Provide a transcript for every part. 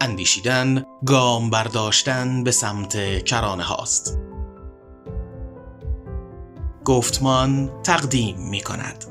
اندیشیدن گام برداشتن به سمت کرانه هاست. گفتمان تقدیم می کند.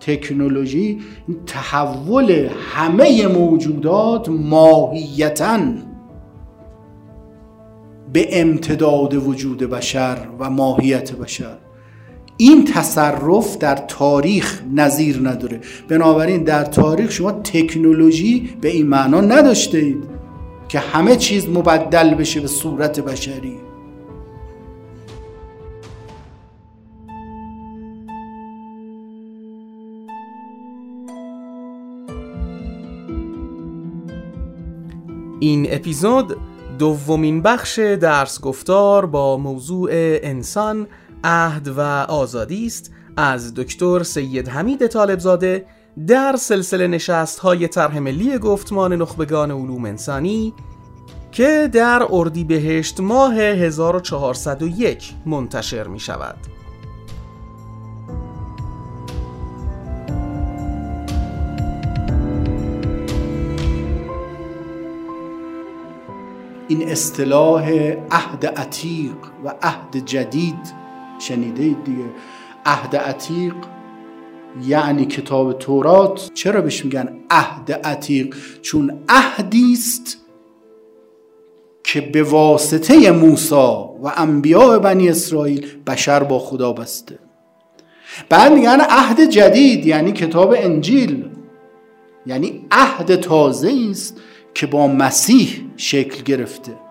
تکنولوژی تحول همه موجودات ماهیتا به امتداد وجود بشر و ماهیت بشر. این تصرف در تاریخ نظیر نداره. بنابراین در تاریخ شما تکنولوژی به این معنا نداشته اید که همه چیز مبدل بشه به صورت بشری. این اپیزود دومین بخش درس گفتار با موضوع انسان عهد و آزادی است از دکتر سید حمید طالبزاده در سلسله نشست های طرح ملی گفتمان نخبگان علوم انسانی که در اردیبهشت ماه 1401 منتشر می شود. این اصطلاح عهد عتیق و عهد جدید شنیده دیگه. عهد عتیق یعنی کتاب تورات. چرا بهش میگن عهد عتیق؟ چون عهدی است که به واسطه موسی و انبیاء بنی اسرائیل بشر با خدا بسته. بعد میگن عهد جدید یعنی کتاب انجیل. یعنی عهد تازه است که با مسیح شکل گرفته.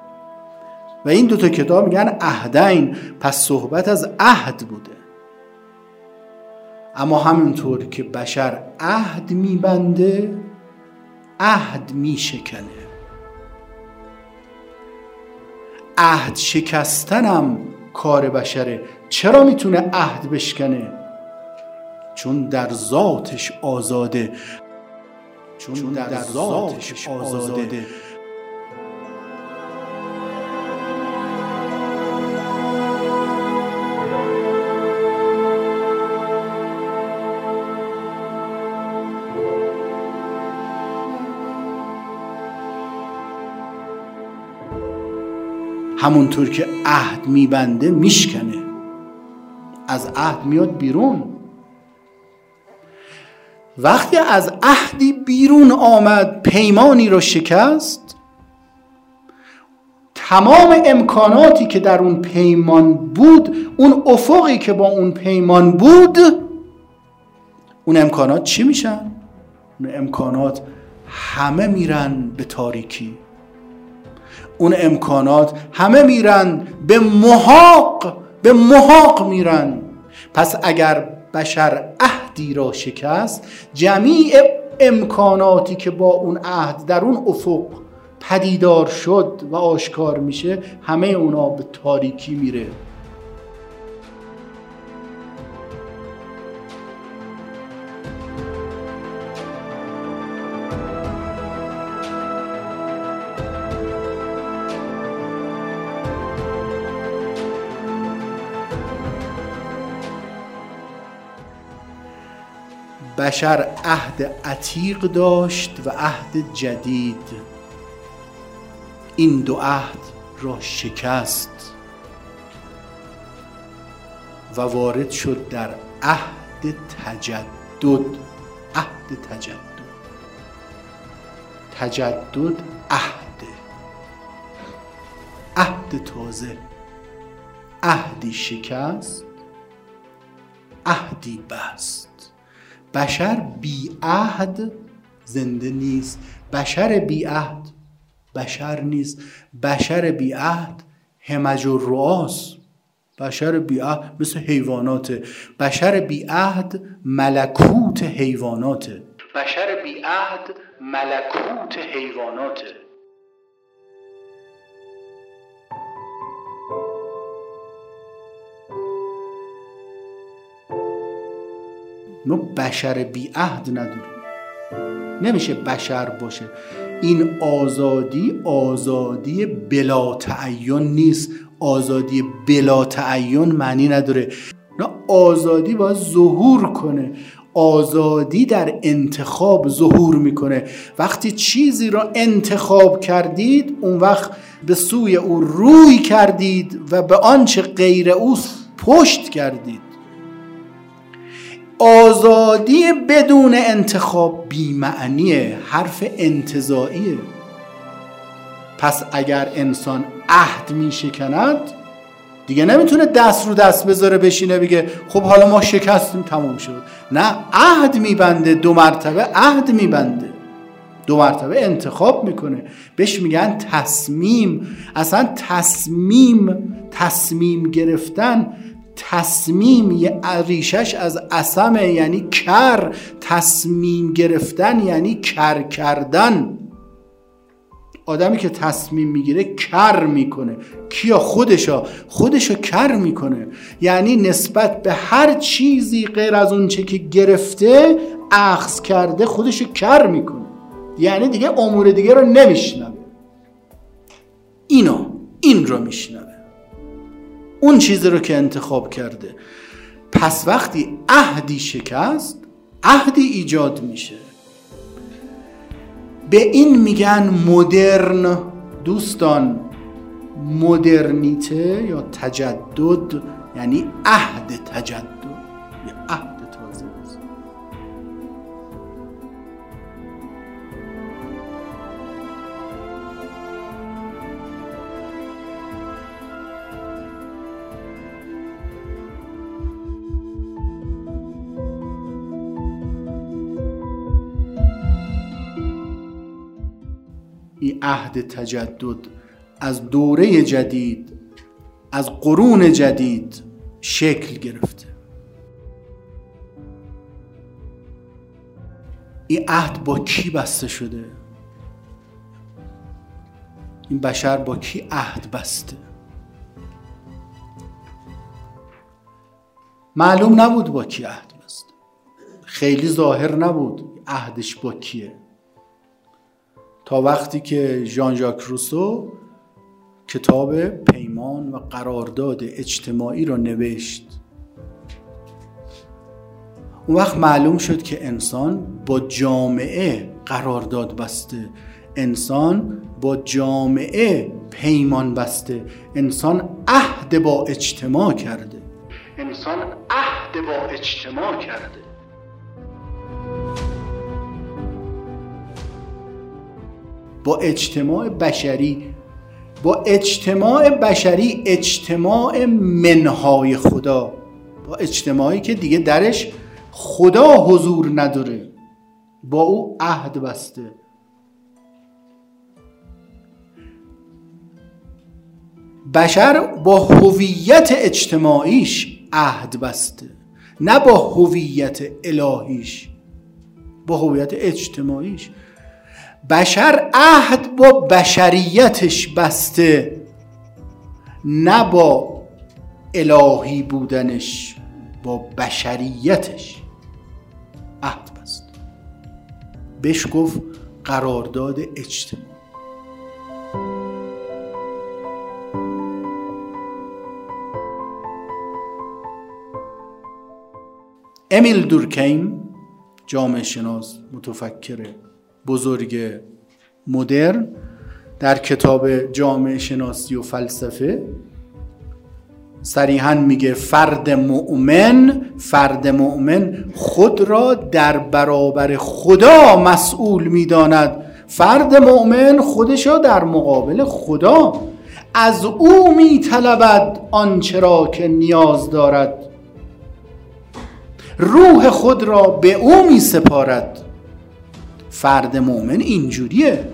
و این دوتا کتاب میگن عهدین پس صحبت از عهد بوده. اما همینطور که بشر عهد میبنده عهد میشکنه. عهد شکستنم کار بشره. چرا می‌تونه عهد بشکنه؟ چون در ذاتش آزاده. چون, در, ذاتش آزاده. همونطور که عهد میبنده میشکنه. از عهد میاد بیرون. وقتی از عهدی بیرون آمد پیمانی رو شکست. تمام امکاناتی که در اون پیمان بود اون افقی که با اون پیمان بود اون امکانات چی میشن؟ اون امکانات همه میرن به تاریکی. اون امکانات همه میرن به محاق به محاق میرن. پس اگر بشر عهدی را شکست جمیع امکاناتی که با اون عهد در اون افق پدیدار شد و آشکار میشه همه اونا به تاریکی میره. بشر عهد عتیق داشت و عهد جدید. این دو عهد را شکست و وارد شد در عهد تجدد. عهد تجدد. تجدد عهد. عهد تازه. عهدی شکست. عهدی بست. بشر بی عهد زنده نیست. بشر بی عهد بشر نیست. بشر بی عهد همج و رؤاس. بشر بی عهد مثل حیواناته. بشر بی عهد ملکوت حیواناته. بشر بی عهد ملکوت حیواناته. ما بشر بی عهد نداریم. نمیشه بشر باشه. این آزادی آزادی بلا تعین نیست. آزادی بلا تعین معنی نداره. نه آزادی باید ظهور کنه. آزادی در انتخاب ظهور می‌کنه. وقتی چیزی را انتخاب کردید اون وقت به سوی او روی کردید و به آنچه غیر او پشت کردید. آزادی بدون انتخاب بیمعنیه حرف انتظاییه پس اگر انسان عهد می شکند دیگه نمی‌تونه دست رو دست بذاره بشینه بگه خب حالا ما شکستیم تموم شد. نه عهد میبنده دو مرتبه عهد میبنده. دو مرتبه انتخاب می‌کنه. بهش میگن تصمیم. اصلا تصمیم تصمیم گرفتن تصمیم ریشش از اسمه یعنی کر. تصمیم گرفتن یعنی کر کردن. آدمی که تصمیم می‌گیره کر می‌کنه. کیا؟ خودشا. خودشو کر می‌کنه. یعنی نسبت به هر چیزی غیر از اون چه که گرفته اخذ کرده خودشو کر می‌کنه. یعنی دیگه امور دیگه رو نمیشنوه. اینو این رو میشنوه. اون چیزی رو که انتخاب کرده. پس وقتی عهدی شکست عهدی ایجاد میشه. به این میگن مدرن دوستان. مدرنیته یا تجدد یعنی عهد تجدد. این عهد تجدد از دوره جدید از قرون جدید شکل گرفته. این عهد با کی بسته شده؟ این بشر با کی عهد بسته؟ معلوم نبود با کی عهد بسته. خیلی ظاهر نبود عهدش با کیه. تا وقتی که ژان ژاک روسو کتاب پیمان و قرارداد اجتماعی را نوشت. اون وقت معلوم شد که انسان با جامعه قرارداد بسته. انسان با جامعه پیمان بسته. انسان عهد با اجتماع کرده. انسان عهد با اجتماع کرده. با اجتماع بشری با اجتماع بشری اجتماع منهای خدا با اجتماعی که دیگه درش خدا حضور نداره با او عهد بسته. بشر با هویت اجتماعیش عهد بسته نه با هویت الهیش با هویت اجتماعیش. بشر عهد با بشریتش بسته نه با الهی بودنش با بشریتش عهد بست. بهش گفت قرارداد اجتماع. امیل دورکیم جامعه شناس متفکره بزرگ مدرن در کتاب جامعه شناسی و فلسفه صریحا میگه فرد مؤمن فرد مؤمن خود را در برابر خدا مسئول می‌داند. فرد مؤمن خودش را در مقابل خدا. از او میطلبد آنچه را که نیاز دارد. روح خود را به او می سپارد فرد مؤمن اینجوریه.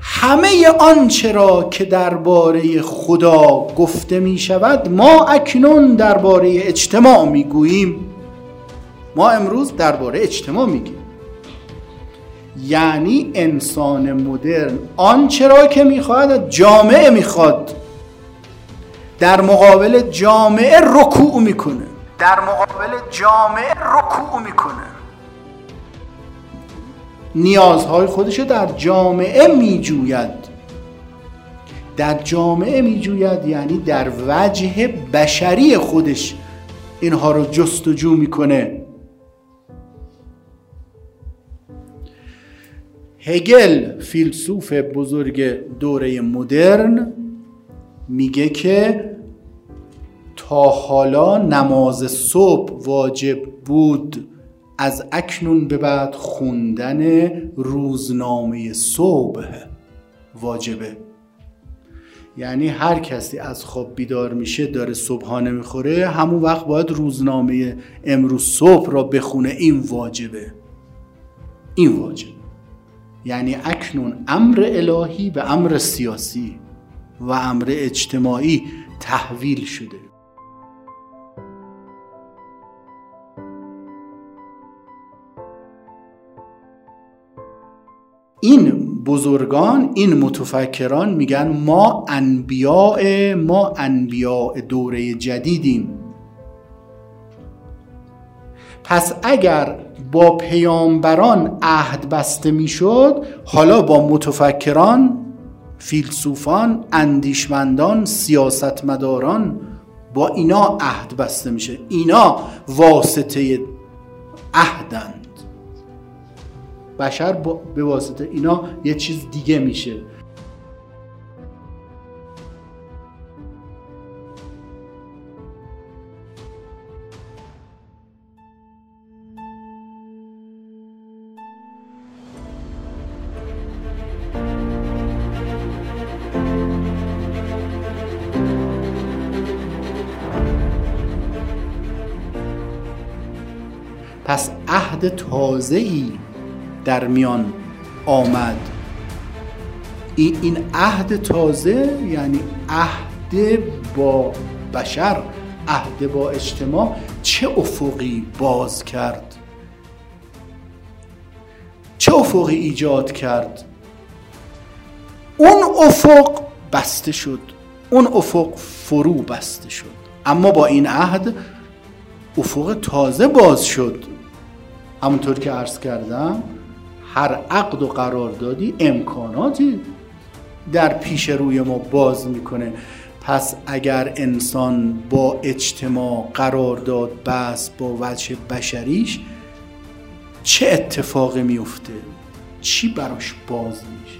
همه آنچه را که درباره خدا گفته می شود ما اکنون درباره اجتماع می گوییم. ما امروز درباره اجتماع میگیم یعنی انسان مدرن آنچه را که می‌خواهد جامعه می‌خواد در مقابل جامعه رکوع می‌کنه در مقابل جامعه رکوع می‌کنه نیازهای خودش رو در جامعه میجوید. در جامعه میجوید یعنی در وجه بشری خودش اینها رو جستجو می‌کنه. هگل فیلسوف بزرگ دوره مدرن میگه که تا حالا نماز صبح واجب بود. از اکنون به بعد خوندن روزنامه صبح واجبه. یعنی هر کسی از خواب بیدار میشه داره صبحانه می‌خوره همون وقت باید روزنامه امروز صبح را بخونه. این واجبه. این واجب. یعنی اکنون امر الهی به امر سیاسی و امر اجتماعی تحویل شده. این بزرگان این متفکران میگن ما انبیاء ما انبیاء دوره جدیدیم. پس اگر با پیامبران عهد بسته می‌شد حالا با متفکران فیلسوفان اندیشمندان سیاستمداران با اینا عهد بسته میشه. اینا واسطه عهدن. بشر به واسطه اینا یه چیز دیگه میشه. پس عهد تازه ای در میان آمد. این عهد تازه یعنی عهد با بشر عهد با اجتماع چه افقی باز کرد؟ چه افقی ایجاد کرد؟ اون افق بسته شد اون افق فرو بسته شد. اما با این عهد افق تازه باز شد. همونطور که عرض کردم هر عقد و قراردادی امکاناتی در پیش روی ما باز می‌کنه. پس اگر انسان با اجتماع قرارداد بس با وجه بشریش چه اتفاقی میفته چی براش باز میشه؟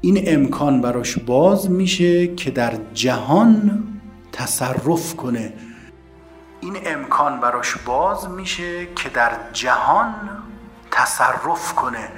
این امکان براش باز میشه که در جهان تصرف کنه. این امکان براش باز میشه که در جهان تصرف کنه.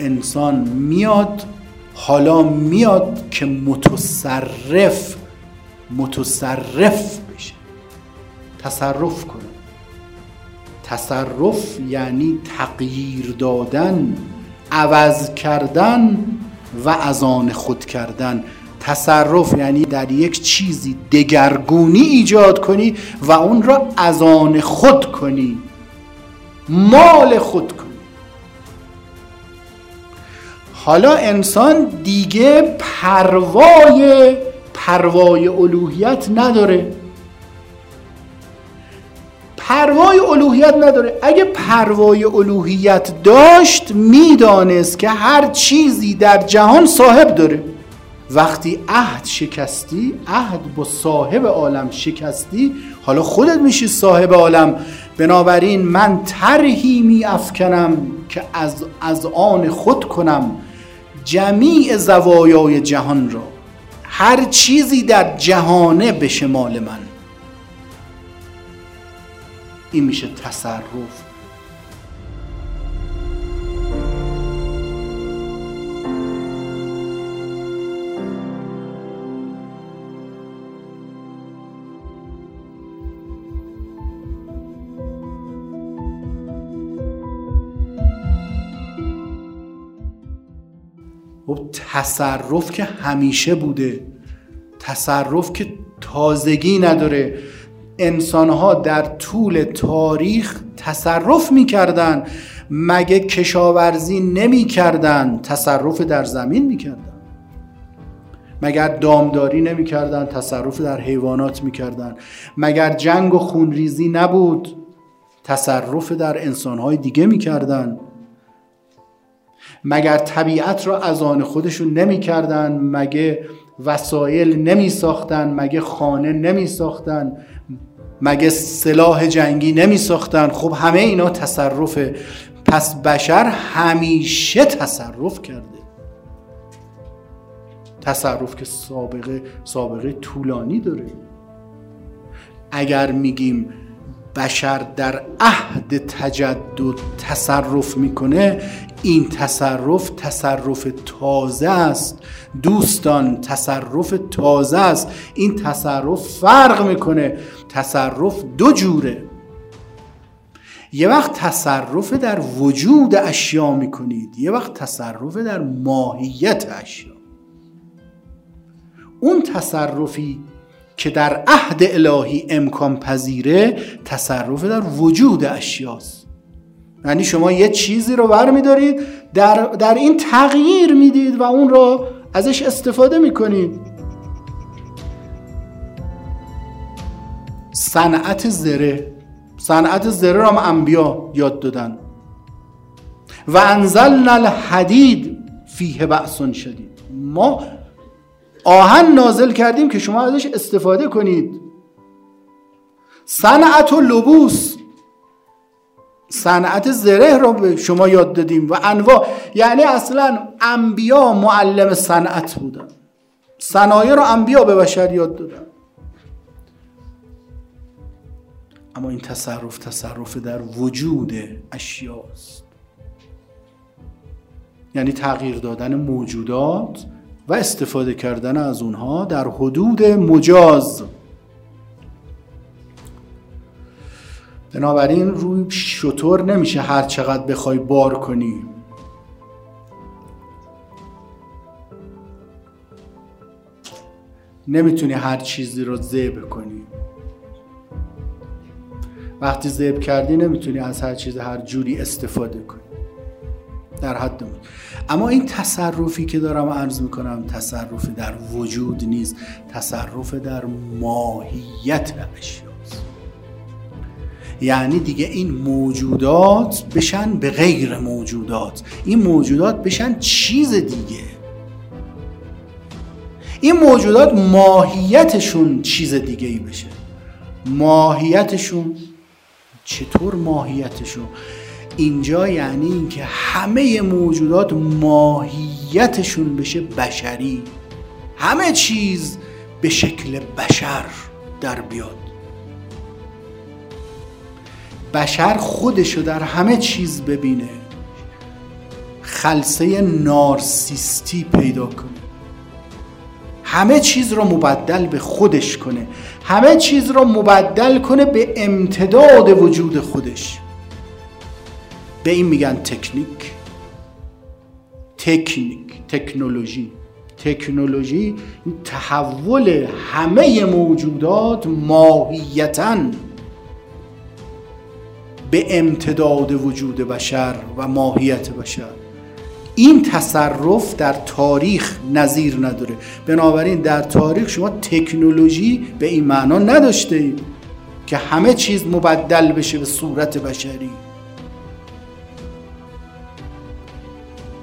انسان میاد حالا میاد که متصرف متصرف بشه. تصرف کنه. تصرف یعنی تغییر دادن عوض کردن و از آن خود کردن. تصرف یعنی در یک چیزی دگرگونی ایجاد کنی و اون را از آن خود کنی. مال خود کنی. حالا انسان دیگه پروای پروای الوهیت نداره. پروای الوهیت نداره. اگه پروای الوهیت داشت می‌دانست که هر چیزی در جهان صاحب داره. وقتی عهد شکستی عهد با صاحب عالم شکستی حالا خودت میشی صاحب عالم. بنابراین من طرحی می افکنم که از, از آن خود کنم جمیع زوایای جهان را. هر چیزی در جهانه به مال من. این میشه تصرف. خب تصرف که همیشه بوده تصرف که تازگی نداره. انسانها در طول تاریخ تصرف می‌کردن مگه کشاورزی نمی‌کردن تصرف در زمین می‌کردن. مگر دامداری نمی‌کردن تصرف در حیوانات می‌کردن. مگر جنگ و خونریزی نبود تصرف در انسانهای دیگه می‌کردن. مگر طبیعت را از آن خودشون نمی‌کردن مگه وسایل نمی ساختن مگه خانه نمی ساختن مگه سلاح جنگی نمی ساختن خب همه اینا تصرفه پس بشر همیشه تصرف کرده. تصرف که سابقه سابقه طولانی داره. اگر میگیم بشر در عهد تجدد تصرف می‌کنه این تصرف تصرف تازه است. دوستان تصرف تازه است. این تصرف فرق می‌کنه. تصرف دو جوره. یه وقت تصرف در وجود اشیا می‌کنید یه وقت تصرف در ماهیت اشیا. اون تصرفی که در عهد الهی امکان پذیره تصرف در وجود اشیاست. یعنی شما یه چیزی رو برمیدارید در, در این تغییر می‌دید و اون رو ازش استفاده می‌کنید. صنعت زره. صنعت زره رو هم انبیا یاد دادن. و انزلنا الحدید فیه بأس شدید. ما آهن نازل کردیم که شما ازش استفاده کنید. صنعت و لبوس. صنعت زره رو به شما یاد دادیم و انواع. یعنی اصلا انبیا معلم صنعت بودن صنایع رو انبیا به بشر یاد دادن. اما این تصرف تصرف در وجود اشیاست یعنی تغییر دادن موجودات و استفاده کردن از اونها در حدود مجاز. بنابراین روی شطور نمیشه هر چقدر بخوای بار کنی. نمی‌تونی هر چیزی رو ذبح کنی. وقتی ذبح کردی نمی‌تونی از هر چیز هر جوری استفاده کنی. در حد بود اما این تصرفی که دارم عرض می‌کنم تصرف در وجود نیست. تصرف در ماهیت اشیاست یعنی دیگه این موجودات بشن به غیر موجودات. این موجودات بشن چیز دیگه. این موجودات ماهیتشون چیز دیگه ای بشه. ماهیتشون چطور ماهیتشون؟ اینجا یعنی اینکه همه موجودات ماهیتشون بشه بشری. همه چیز به شکل بشر در بیاد. بشر خودشو در همه چیز ببینه. خلصه نارسیستی پیدا کنه. همه چیز رو مبدل به خودش کنه. همه چیز رو مبدل کنه به امتداد وجود خودش. به این میگن تکنیک. تکنیک تکنولوژی. تکنولوژی تحول همه موجودات ماهیتا به امتداد وجود بشر و ماهیت بشر. این تصرف در تاریخ نظیر نداره. بنابراین در تاریخ شما تکنولوژی به این معنا نداشته اید که همه چیز مبدل بشه به صورت بشری.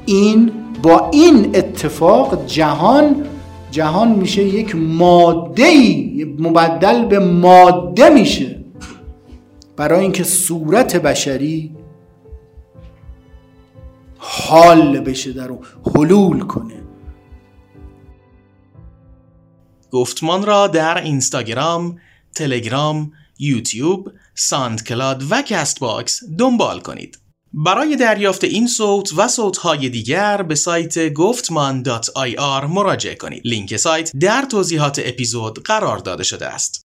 این با این اتفاق جهان جهان میشه یک ماده مبدل به ماده میشه. برای اینکه صورت بشری حال بشه در حلول کنه گفتمان را در اینستاگرام، تلگرام، یوتیوب، ساندکلاد و Castbox دنبال کنید. برای دریافت این صوت و صوتهای دیگر به سایت گفتمان.ir مراجعه کنید. لینک سایت در توضیحات اپیزود قرار داده شده است.